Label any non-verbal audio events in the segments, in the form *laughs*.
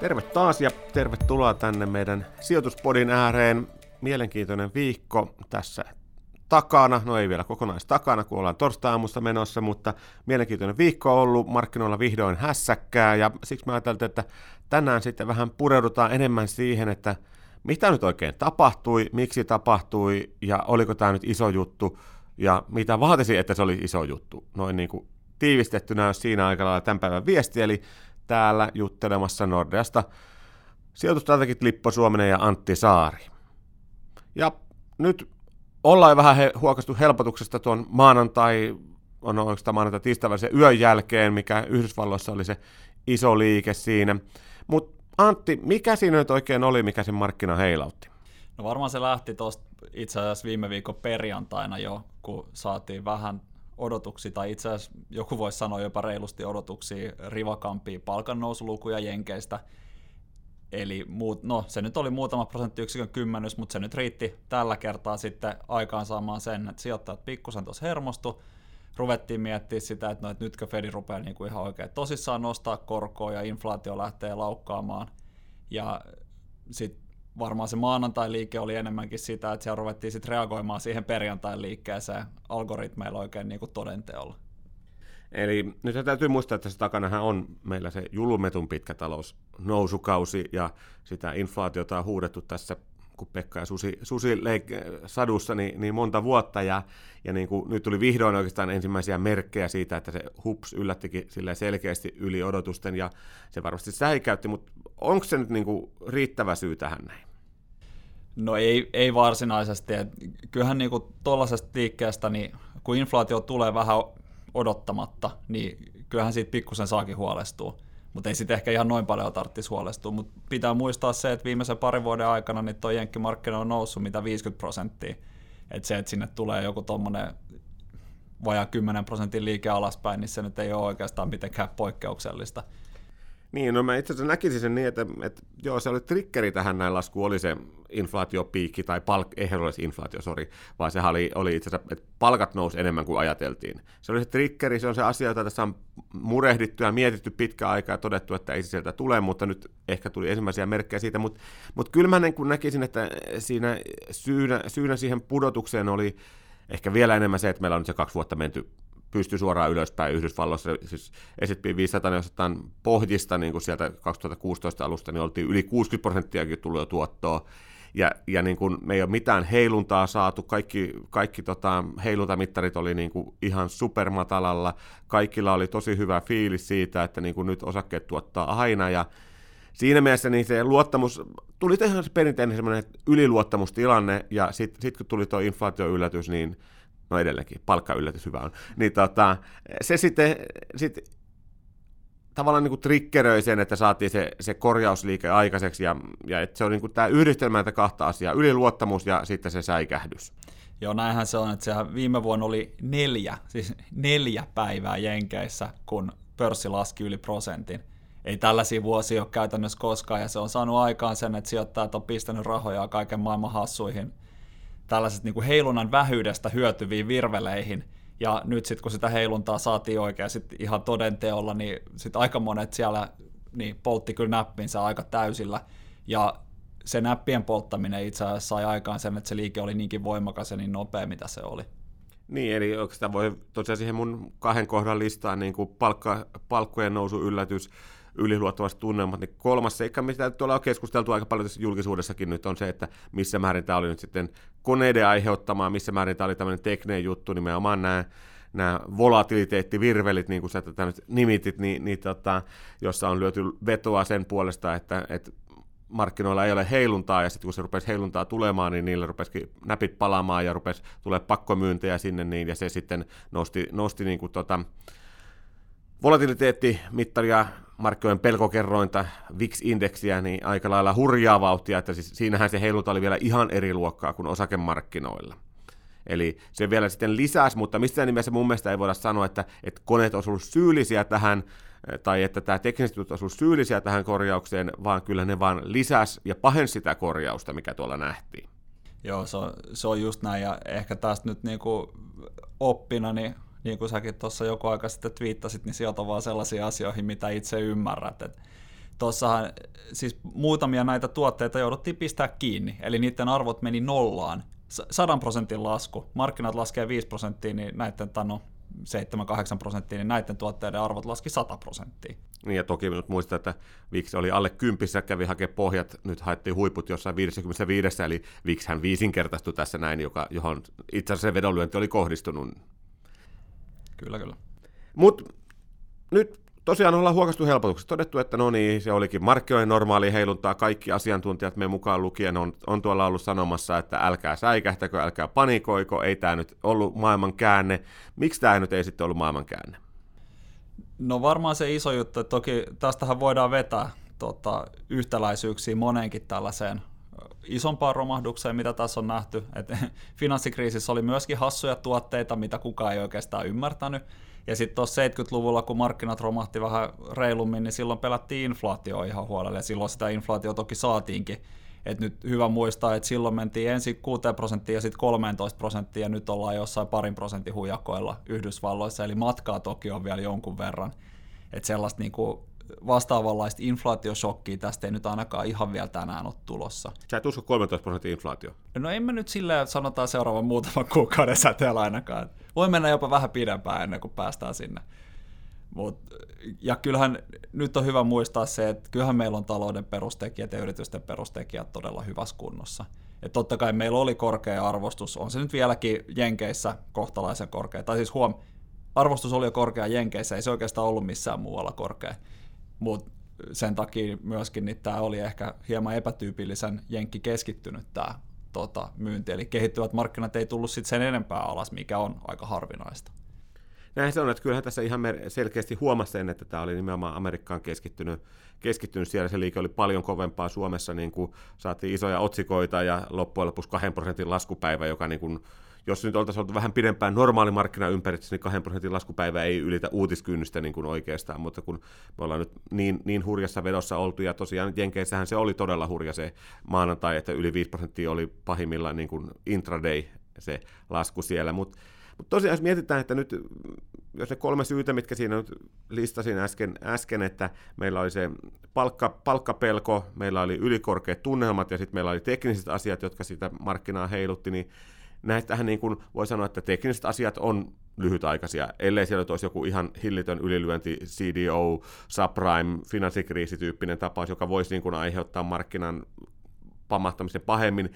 Terve taas ja tervetuloa tänne meidän sijoituspodin ääreen. Mielenkiintoinen viikko tässä takana, no ei vielä kokonaistakana, kun ollaan torstai-aamusta menossa, mutta mielenkiintoinen viikko on ollut, markkinoilla vihdoin hässäkkää, ja siksi mä ajattelin, että tänään sitten vähän pureudutaan enemmän siihen, että mitä nyt oikein tapahtui, miksi tapahtui, ja oliko tämä nyt iso juttu, ja mitä vaatisi, että se oli iso juttu. Noin niin kuin tiivistettynä on siinä aikalla tämän päivän viesti, eli täällä juttelemassa Nordeasta sijoitustrategit Lippo Suominen ja Antti Saari. Ja nyt ollaan vähän he, huokastu helpotuksesta tuon maanantai, on oikeastaan maanantai tiistai se yön jälkeen, mikä Yhdysvalloissa oli se iso liike siinä. Mutta Antti, mikä siinä nyt oikein oli, mikä sen markkina heilautti? No varmaan se lähti tuosta itse asiassa viime viikon perjantaina jo, kun saatiin vähän odotuksia, tai itse asiassa joku voisi sanoa jopa reilusti odotuksia rivakampia palkannousulukuja Jenkeistä. Eli muut, no, se nyt oli muutama prosenttiyksikön kymmenys, mutta se nyt riitti tällä kertaa sitten aikaan saamaan sen, että sijoittajat pikkusen tuossa hermostu. Ruvettiin miettimään sitä, että, no, että nytkö Fedi rupeaa niin kuin ihan oikein tosissaan nostaa korkoa ja inflaatio lähtee laukkaamaan. Ja sitten varmaan se maanantai-liike oli enemmänkin sitä, että siellä ruvettiin sitten reagoimaan siihen perjantai-liikkeeseen algoritmeilla oikein niin kuin todenteolla. Eli nyt täytyy muistaa, että se takanahan on meillä se julmetun pitkä talous nousukausi ja sitä inflaatiota on huudettu tässä kun Pekka ja Susi, Susi leik- sadussa niin, niin, monta vuotta, ja, ja niin kuin, nyt tuli vihdoin oikeastaan ensimmäisiä merkkejä siitä, että se hups yllättikin sille selkeästi yli odotusten, ja se varmasti säikäytti, mutta onko se nyt niin kuin riittävä syy tähän näin? No ei, ei varsinaisesti. Et kyllähän niin tuollaisesta liikkeestä, niin kun inflaatio tulee vähän odottamatta, niin kyllähän siitä pikkusen saakin huolestua. Mutta ei sitten ehkä ihan noin paljon tarvitsisi huolestua. Mutta pitää muistaa se, että viimeisen parin vuoden aikana niin tuo jenkkimarkkina on noussut mitä 50 prosenttia. Että se, että sinne tulee joku tuommoinen vajaa 10 prosentin liike alaspäin, niin se nyt ei ole oikeastaan mitenkään poikkeuksellista. Niin, no mä itse asiassa näkisin sen niin, että, että joo, se oli triggeri tähän näin lasku, oli se inflaatiopiikki, tai palk, ei ole se inflaatio, sori, vaan se oli, oli itse asiassa, että palkat nousi enemmän kuin ajateltiin. Se oli se triggeri, se on se asia, jota tässä on murehdittu ja mietitty pitkä aikaa ja todettu, että ei se sieltä tule, mutta nyt ehkä tuli ensimmäisiä merkkejä siitä, mutta, mutta kyllä mä niin näkisin, että siinä syynä, syynä siihen pudotukseen oli ehkä vielä enemmän se, että meillä on nyt se kaksi vuotta menty pysty suoraan ylöspäin Yhdysvalloissa. Siis S&P 500, jos otetaan pohjista niin kuin sieltä 2016 alusta, niin oltiin yli 60 prosenttiakin tullut jo tuottoa. Ja, ja niin kuin me ei ole mitään heiluntaa saatu, kaikki, kaikki tota, heiluntamittarit oli niin kuin ihan supermatalalla, kaikilla oli tosi hyvä fiilis siitä, että niin kuin nyt osakkeet tuottaa aina, ja siinä mielessä niin se luottamus, tuli ihan se perinteinen yliluottamustilanne, ja sitten sit kun tuli tuo inflaatioyllätys, niin no edelleenkin, palkkayllätys hyvä on, niin tota, se sitten sit tavallaan niin kuin sen, että saatiin se, se korjausliike aikaiseksi, ja, ja että se on niin kuin tämä yhdistelmä näitä kahta asiaa, yliluottamus ja sitten se säikähdys. Joo, näinhän se on, että sehän viime vuonna oli neljä, siis neljä päivää Jenkeissä, kun pörssi laski yli prosentin. Ei tällaisia vuosia ole käytännössä koskaan, ja se on saanut aikaan sen, että sijoittajat on pistänyt rahoja kaiken maailman hassuihin – tällaiset niin kuin heilunnan vähyydestä hyötyviin virveleihin, ja nyt sitten kun sitä heiluntaa saatiin oikein sit ihan todenteolla, niin sitten aika monet siellä niin poltti kyllä näppinsä aika täysillä, ja se näppien polttaminen itse asiassa sai aikaan sen, että se liike oli niinkin voimakas ja niin nopea, mitä se oli. Niin, eli sitä voi tosiaan siihen mun kahden kohdan listaan niin kuin palkka, palkkojen nousu yllätys, yliluottavasti tunnelmat, niin kolmas seikka, mitä tuolla on keskusteltu aika paljon tässä julkisuudessakin nyt on se, että missä määrin tämä oli nyt sitten koneiden aiheuttamaa, missä määrin tämä oli tämmöinen tekninen juttu, nimenomaan nämä nämä volatiliteettivirvelit, niin kuin sä tätä nyt nimitit, niin, niin tota, jossa on lyöty vetoa sen puolesta, että, että markkinoilla ei ole heiluntaa, ja sitten kun se rupesi heiluntaa tulemaan, niin niillä rupesi näpit palaamaan, ja rupesi tulee pakkomyyntejä sinne, niin, ja se sitten nosti, nosti niin kuin tota, volatiliteettimittaria, markkinoiden pelkokerrointa, VIX-indeksiä, niin aika lailla hurjaa vauhtia, että siis siinähän se heiluta oli vielä ihan eri luokkaa kuin osakemarkkinoilla. Eli se vielä sitten lisäsi, mutta missään nimessä mun mielestä ei voida sanoa, että, että koneet on ollut syyllisiä tähän, tai että tämä tekniset on ollut syyllisiä tähän korjaukseen, vaan kyllä ne vaan lisäs ja pahensi sitä korjausta, mikä tuolla nähtiin. Joo, se on, se on just näin, ja ehkä tästä nyt niinku oppina, niin niin kuin säkin tuossa joku aika sitten twiittasit, niin sieltä on vaan sellaisia asioihin, mitä itse ymmärrät. Et tuossahan siis muutamia näitä tuotteita jouduttiin pistää kiinni, eli niiden arvot meni nollaan. 100 prosentin lasku, markkinat laskee 5 prosenttia, niin näiden, no 7-8 prosenttia, niin näiden tuotteiden arvot laski 100 prosenttia. Niin ja toki nyt muistaa, että VIX oli alle kympissä, kävi hakemaan pohjat, nyt haettiin huiput jossain 55, eli VIX hän viisinkertaistui tässä näin, joka, johon itse asiassa se vedonlyönti oli kohdistunut. Kyllä, kyllä. Mutta nyt tosiaan ollaan huokastu helpotuksesta. Todettu, että no niin, se olikin markkinoiden normaali heiluntaa. Kaikki asiantuntijat me mukaan lukien on, on tuolla ollut sanomassa, että älkää säikähtäkö, älkää panikoiko, ei tämä nyt ollut maailman käänne. Miksi tämä nyt ei sitten ollut maailman käänne? No varmaan se iso juttu, että toki tästähän voidaan vetää tota, yhtäläisyyksiä moneenkin tällaiseen isompaan romahdukseen, mitä tässä on nähty. Et *laughs* finanssikriisissä oli myöskin hassuja tuotteita, mitä kukaan ei oikeastaan ymmärtänyt. Ja sitten tuossa 70-luvulla, kun markkinat romahti vähän reilummin, niin silloin pelättiin inflaatio ihan huolelle, ja silloin sitä inflaatio toki saatiinkin. Et nyt hyvä muistaa, että silloin mentiin ensin 6 prosenttia ja sitten 13 prosenttia, ja nyt ollaan jossain parin prosentin hujakoilla Yhdysvalloissa, eli matkaa toki on vielä jonkun verran. Että sellaista niinku vastaavanlaista inflaatioshokkia tästä ei nyt ainakaan ihan vielä tänään ole tulossa. Sä et usko 13 prosenttia inflaatio? No en mä nyt silleen sanotaan seuraavan muutaman kuukauden säteellä ainakaan. Voi mennä jopa vähän pidempään ennen kuin päästään sinne. Mut, ja kyllähän nyt on hyvä muistaa se, että kyllähän meillä on talouden perustekijät ja yritysten perustekijät todella hyvässä kunnossa. Et totta kai meillä oli korkea arvostus, on se nyt vieläkin Jenkeissä kohtalaisen korkea. Tai siis huom, arvostus oli jo korkea Jenkeissä, ei se oikeastaan ollut missään muualla korkea mutta sen takia myöskin niin tämä oli ehkä hieman epätyypillisen jenkki keskittynyt tämä tota, myynti, eli kehittyvät markkinat ei tullut sitten sen enempää alas, mikä on aika harvinaista. Näin se on, että kyllähän tässä ihan selkeästi huomasi sen, että tämä oli nimenomaan Amerikkaan keskittynyt, keskittynyt siellä. Se liike oli paljon kovempaa Suomessa, niin kuin saatiin isoja otsikoita ja loppujen lopuksi 2 prosentin laskupäivä, joka niin kuin jos nyt oltaisiin oltu vähän pidempään normaali markkinaympäristössä, niin 2 prosentin laskupäivä ei ylitä uutiskynnystä niin kuin oikeastaan, mutta kun me ollaan nyt niin, niin hurjassa vedossa oltu, ja tosiaan Jenkeissähän se oli todella hurja se maanantai, että yli 5 prosenttia oli pahimmillaan niin kuin intraday se lasku siellä, mutta mutta tosiaan jos mietitään, että nyt, jos ne kolme syytä, mitkä siinä nyt listasin äsken, äsken että meillä oli se palkka, palkkapelko, meillä oli ylikorkeat tunnelmat ja sitten meillä oli tekniset asiat, jotka sitä markkinaa heilutti, niin näistähän niin kuin voi sanoa, että tekniset asiat on lyhytaikaisia, ellei siellä olisi joku ihan hillitön ylilyönti, CDO, subprime, finanssikriisityyppinen tapaus, joka voisi niin kuin aiheuttaa markkinan pamahtamisen pahemmin,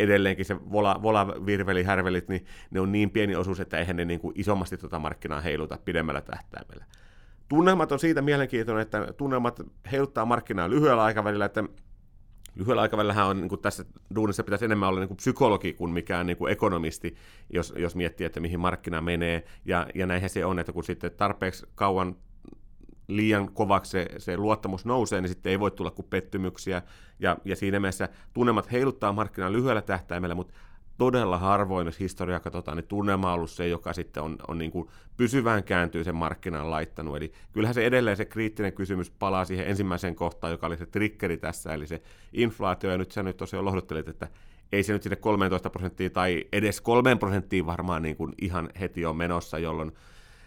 edelleenkin se vola, vola virveli, härvelit, niin ne on niin pieni osuus, että eihän ne niin kuin isommasti tuota markkinaa heiluta pidemmällä tähtäimellä. Tunnelmat on siitä mielenkiintoinen, että tunnelmat heiluttaa markkinaa lyhyellä aikavälillä, että lyhyellä aikavälillä on niin kuin tässä duunissa pitäisi enemmän olla niin kuin psykologi kuin mikään niin kuin ekonomisti, jos, jos miettii, että mihin markkina menee. Ja, ja näinhän se on, että kun sitten tarpeeksi kauan liian kovaksi se, se luottamus nousee, niin sitten ei voi tulla kuin pettymyksiä. Ja, ja siinä mielessä tunnemat heiluttaa markkinaa lyhyellä tähtäimellä, mutta todella harvoin, jos historiaa katsotaan, niin tunnelma on ollut se, joka sitten on, on niin kuin pysyvään kääntyy sen markkinan laittanut. Eli kyllähän se edelleen se kriittinen kysymys palaa siihen ensimmäiseen kohtaan, joka oli se triggeri tässä, eli se inflaatio, ja nyt sä nyt tosiaan lohduttelit, että ei se nyt sinne 13 prosenttia tai edes 3 prosenttiin varmaan niin kuin ihan heti on menossa, jolloin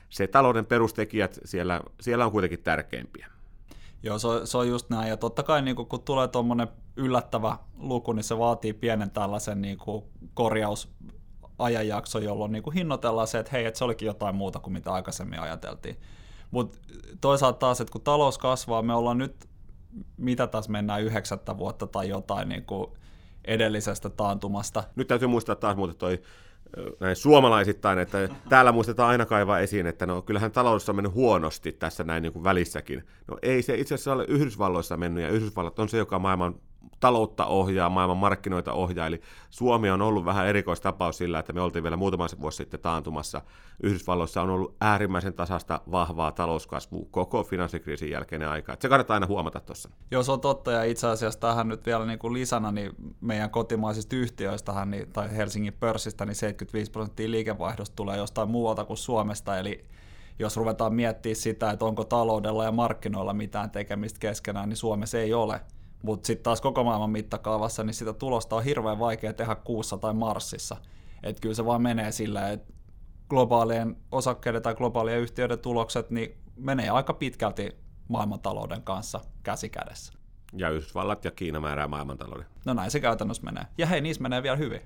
se talouden perustekijät siellä, siellä on kuitenkin tärkeimpiä. Joo, se on, se on just näin. Ja totta kai niin kun tulee tuommoinen yllättävä luku, niin se vaatii pienen tällaisen niin kuin korjausajanjakso, jolloin niin kuin hinnoitellaan se, että hei, että se olikin jotain muuta kuin mitä aikaisemmin ajateltiin. Mutta toisaalta taas, että kun talous kasvaa, me ollaan nyt, mitä tässä mennään, yhdeksättä vuotta tai jotain niin kuin edellisestä taantumasta. Nyt täytyy muistaa taas muuten toi näin suomalaisittain, että täällä muistetaan aina kaivaa esiin, että no kyllähän taloudessa on mennyt huonosti tässä näin niin kuin välissäkin. No ei se itse asiassa ole Yhdysvalloissa mennyt, ja Yhdysvallat on se, joka maailman taloutta ohjaa, maailman markkinoita ohjaa, eli Suomi on ollut vähän erikoistapaus sillä, että me oltiin vielä muutama vuosi sitten taantumassa. Yhdysvalloissa on ollut äärimmäisen tasasta vahvaa talouskasvua koko finanssikriisin jälkeinen aika. se kannattaa aina huomata tuossa. Joo, se on totta, ja itse asiassa tähän nyt vielä niin kuin lisänä, niin meidän kotimaisista yhtiöistä, niin, tai Helsingin pörssistä, niin 75 prosenttia liikevaihdosta tulee jostain muualta kuin Suomesta, eli jos ruvetaan miettimään sitä, että onko taloudella ja markkinoilla mitään tekemistä keskenään, niin Suomessa ei ole. Mutta sitten taas koko maailman mittakaavassa, niin sitä tulosta on hirveän vaikea tehdä kuussa tai Marsissa. Että kyllä se vaan menee sillä, että globaalien osakkeiden tai globaalien yhtiöiden tulokset niin menee aika pitkälti maailmantalouden kanssa käsi kädessä. Ja Yhdysvallat ja Kiina määrää maailmantalouden. No näin se käytännössä menee. Ja hei, niissä menee vielä hyvin.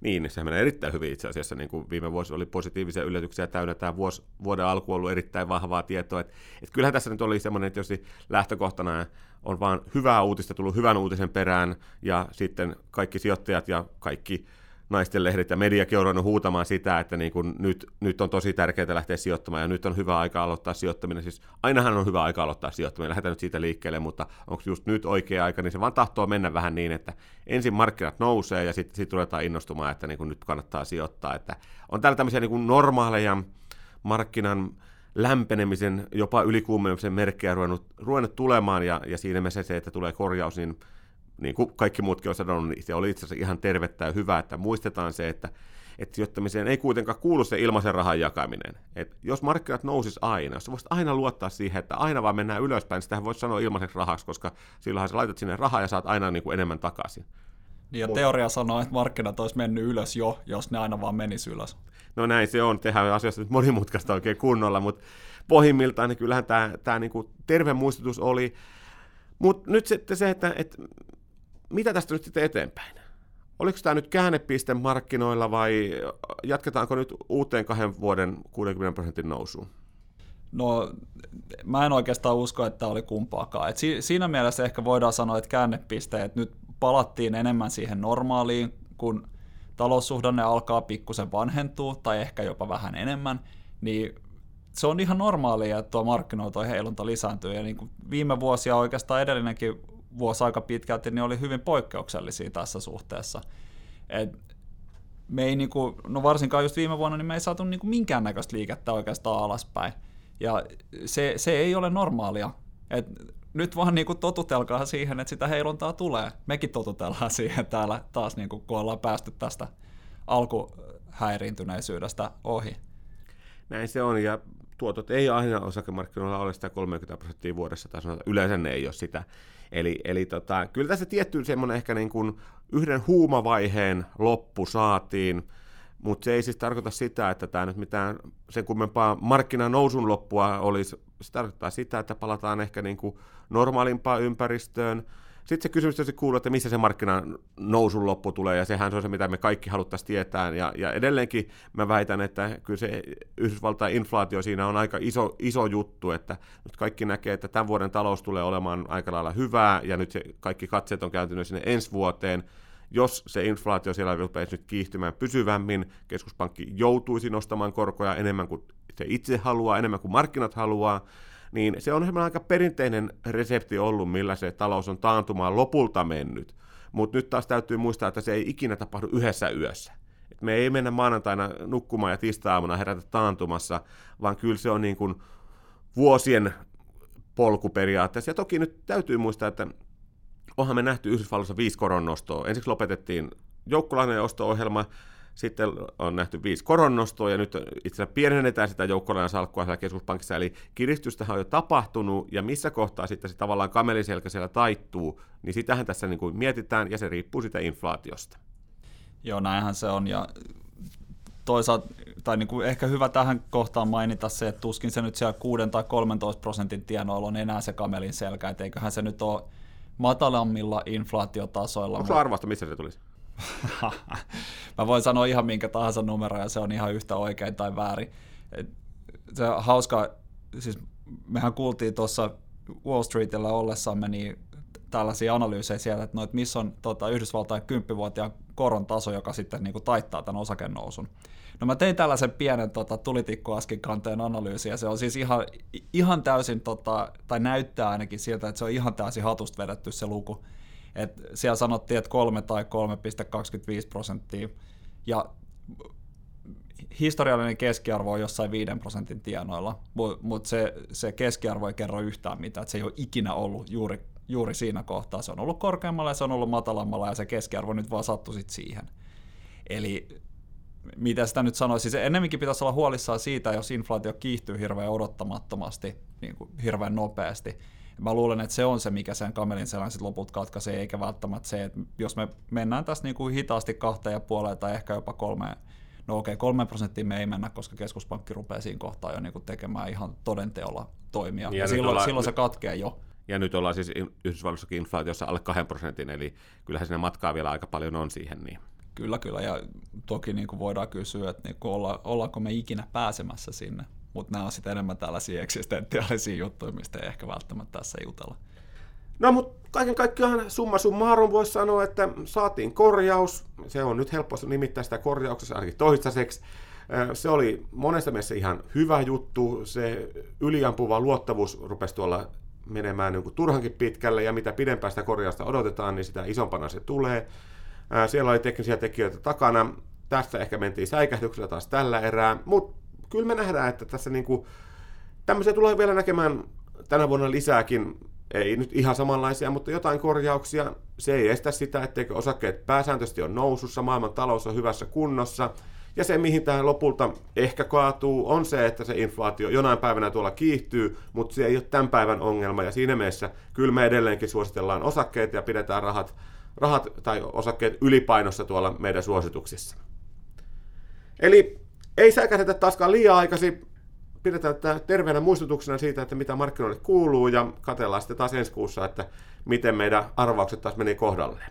Niin, se menee erittäin hyvin itse asiassa. Niin kuin viime vuosi oli positiivisia yllätyksiä täynnä. Tämä vuosi, vuoden alku on ollut erittäin vahvaa tietoa. Et, et kyllähän tässä nyt oli semmoinen, että jos lähtökohtana on vaan hyvää uutista tullut hyvän uutisen perään, ja sitten kaikki sijoittajat ja kaikki naisten lehdet ja mediakin on ruvennut huutamaan sitä, että niin kuin nyt, nyt on tosi tärkeää lähteä sijoittamaan ja nyt on hyvä aika aloittaa sijoittaminen. Siis ainahan on hyvä aika aloittaa sijoittaminen, lähdetään nyt siitä liikkeelle, mutta onko just nyt oikea aika, niin se vaan tahtoo mennä vähän niin, että ensin markkinat nousee ja sitten sit ruvetaan innostumaan, että niin kuin nyt kannattaa sijoittaa. Että on täällä tämmöisiä niin kuin normaaleja markkinan lämpenemisen, jopa ylikuumenemisen merkkejä ruvennut, ruvennut tulemaan ja, ja siinä mielessä se, että tulee korjaus, niin niin kuin kaikki muutkin on sanonut, niin se oli itse asiassa ihan tervettä ja hyvä, että muistetaan se, että, että sijoittamiseen ei kuitenkaan kuulu se ilmaisen rahan jakaminen. Et jos markkinat nousis aina, jos voisit aina luottaa siihen, että aina vaan mennään ylöspäin, niin sitähän voisi sanoa ilmaiseksi rahaksi, koska silloinhan sä laitat sinne rahaa ja saat aina niin kuin enemmän takaisin. Niin ja teoria sanoo, että markkinat olisi mennyt ylös jo, jos ne aina vaan menisi ylös. No näin se on, tehdään asiasta nyt monimutkaista oikein kunnolla, mutta pohjimmiltaan niin kyllähän tämä, tämä niin kuin terve muistutus oli. Mutta nyt sitten se, että, että mitä tästä nyt sitten eteenpäin? Oliko tämä nyt käännepiste markkinoilla vai jatketaanko nyt uuteen kahden vuoden 60 prosentin nousuun? No, mä en oikeastaan usko, että oli kumpaakaan. Et si- siinä mielessä ehkä voidaan sanoa, että käännepiste, että nyt palattiin enemmän siihen normaaliin, kun taloussuhdanne alkaa pikkusen vanhentua, tai ehkä jopa vähän enemmän, niin se on ihan normaalia, että tuo markkinoilla heilunta lisääntyy. Ja niin kuin viime vuosia oikeastaan edellinenkin vuosi aika pitkälti, niin oli hyvin poikkeuksellisia tässä suhteessa. Et me ei niinku, no varsinkaan just viime vuonna, niin me ei saatu niinku minkäännäköistä liikettä oikeastaan alaspäin. Ja se, se ei ole normaalia. Et nyt vaan niinku totutelkaa siihen, että sitä heiluntaa tulee. Mekin totutellaan *laughs* siihen täällä taas, niinku, kun ollaan päästy tästä alkuhäiriintyneisyydestä ohi. Näin se on, ja tuotot ei aina osakemarkkinoilla ole sitä 30 prosenttia vuodessa, tai sanotaan, yleensä ne ei ole sitä. Eli, eli tota, kyllä tässä tietty semmoinen ehkä niin kuin yhden huumavaiheen loppu saatiin, mutta se ei siis tarkoita sitä, että tämä nyt mitään sen kummempaa markkinan nousun loppua olisi. Se tarkoittaa sitä, että palataan ehkä niin kuin normaalimpaan ympäristöön, sitten se kysymys tietysti kuuluu, että missä se markkinan nousun loppu tulee, ja sehän se on se, mitä me kaikki haluttaisiin tietää, ja, ja edelleenkin mä väitän, että kyllä se Yhdysvaltain inflaatio siinä on aika iso, iso juttu, että nyt kaikki näkee, että tämän vuoden talous tulee olemaan aika lailla hyvää, ja nyt se kaikki katseet on kääntynyt sinne ensi vuoteen, jos se inflaatio siellä rupeaisi nyt kiihtymään pysyvämmin, keskuspankki joutuisi nostamaan korkoja enemmän kuin se itse haluaa, enemmän kuin markkinat haluaa, niin se on aika perinteinen resepti ollut, millä se talous on taantumaan lopulta mennyt. Mutta nyt taas täytyy muistaa, että se ei ikinä tapahdu yhdessä yössä. Et me ei mennä maanantaina nukkumaan ja tiistaamuna herätä taantumassa, vaan kyllä se on niin kuin vuosien polku periaatteessa. Ja toki nyt täytyy muistaa, että onhan me nähty Yhdysvalloissa viisi koronnostoa. Ensiksi lopetettiin joukkolainen osto-ohjelma, sitten on nähty viisi koronnostoa ja nyt itse asiassa pienennetään sitä joukkolainen salkkua siellä keskuspankissa, eli kiristystähän on jo tapahtunut ja missä kohtaa sitten se tavallaan kameliselkä siellä taittuu, niin sitähän tässä niin kuin mietitään ja se riippuu sitä inflaatiosta. Joo, näinhän se on ja toisaalta, tai niin kuin ehkä hyvä tähän kohtaan mainita se, että tuskin se nyt siellä 6 tai 13 prosentin tienoilla on enää se kamelin selkä, että eiköhän se nyt ole matalammilla inflaatiotasoilla. Onko arvasta, missä se tulisi? *laughs* Mä voin sanoa ihan minkä tahansa numero ja se on ihan yhtä oikein tai väärin. Se on hauska, siis mehän kuultiin tuossa Wall Streetillä ollessamme niin tällaisia analyysejä siellä, että, no, että missä on tota, Yhdysvaltain 10-vuotiaan koron taso, joka sitten niin kuin, taittaa tämän osakennousun. No mä tein tällaisen pienen tota, tulitikkuaskin kanteen analyysin, ja se on siis ihan, ihan täysin, tota, tai näyttää ainakin siltä, että se on ihan täysin hatusta vedetty se luku. Et siellä sanottiin, että 3 tai 3,25 prosenttia, ja historiallinen keskiarvo on jossain 5 prosentin tienoilla, mutta mut se, se keskiarvo ei kerro yhtään mitään, että se ei ole ikinä ollut juuri, juuri siinä kohtaa. Se on ollut korkeammalla ja se on ollut matalammalla ja se keskiarvo nyt vaan sattui sit siihen. Eli mitä sitä nyt sanoisi, siis ennemminkin pitäisi olla huolissaan siitä, jos inflaatio kiihtyy hirveän odottamattomasti, niin kuin hirveän nopeasti, mä luulen, että se on se, mikä sen kamelin selän sitten loput katkaisee, eikä välttämättä se, että jos me mennään tässä niin kuin hitaasti kahteen ja puoleen tai ehkä jopa kolmeen No okei, kolme prosenttia me ei mennä, koska keskuspankki rupeaa siinä kohtaa jo niin tekemään ihan todenteolla toimia. Ja, ja silloin, ollaan, silloin se katkeaa jo. Ja nyt ollaan siis Yhdysvalloissakin inflaatiossa alle 2 prosentin, eli kyllähän siinä matkaa vielä aika paljon on siihen. Niin. Kyllä, kyllä. Ja toki niin kuin voidaan kysyä, että niin kuin olla, ollaanko me ikinä pääsemässä sinne. Mutta nämä on sitten enemmän tällaisia eksistentiaalisia juttuja, mistä ei ehkä välttämättä tässä jutella. No mutta kaiken kaikkiaan summa summarum voisi sanoa, että saatiin korjaus. Se on nyt helppo nimittää sitä korjauksessa ainakin toistaiseksi. Se oli monesta mielessä ihan hyvä juttu. Se yliampuva luottavuus rupesi tuolla menemään niin kuin turhankin pitkälle, ja mitä pidempään sitä korjausta odotetaan, niin sitä isompana se tulee. Siellä oli teknisiä tekijöitä takana. Tässä ehkä mentiin säikähdyksellä taas tällä erää, mutta kyllä me nähdään, että tässä niin kuin, tämmöisiä tulee vielä näkemään tänä vuonna lisääkin ei nyt ihan samanlaisia, mutta jotain korjauksia. Se ei estä sitä, etteikö osakkeet pääsääntöisesti on nousussa, maailman talous on hyvässä kunnossa. Ja se, mihin tähän lopulta ehkä kaatuu, on se, että se inflaatio jonain päivänä tuolla kiihtyy, mutta se ei ole tämän päivän ongelma. Ja siinä mielessä kyllä me edelleenkin suositellaan osakkeita ja pidetään rahat, rahat tai osakkeet ylipainossa tuolla meidän suosituksissa. Eli ei säkätetä taaskaan liian aikaisin pidetään tämä terveenä muistutuksena siitä, että mitä markkinoille kuuluu ja katellaan sitten taas ensi kuussa, että miten meidän arvaukset taas meni kohdalleen.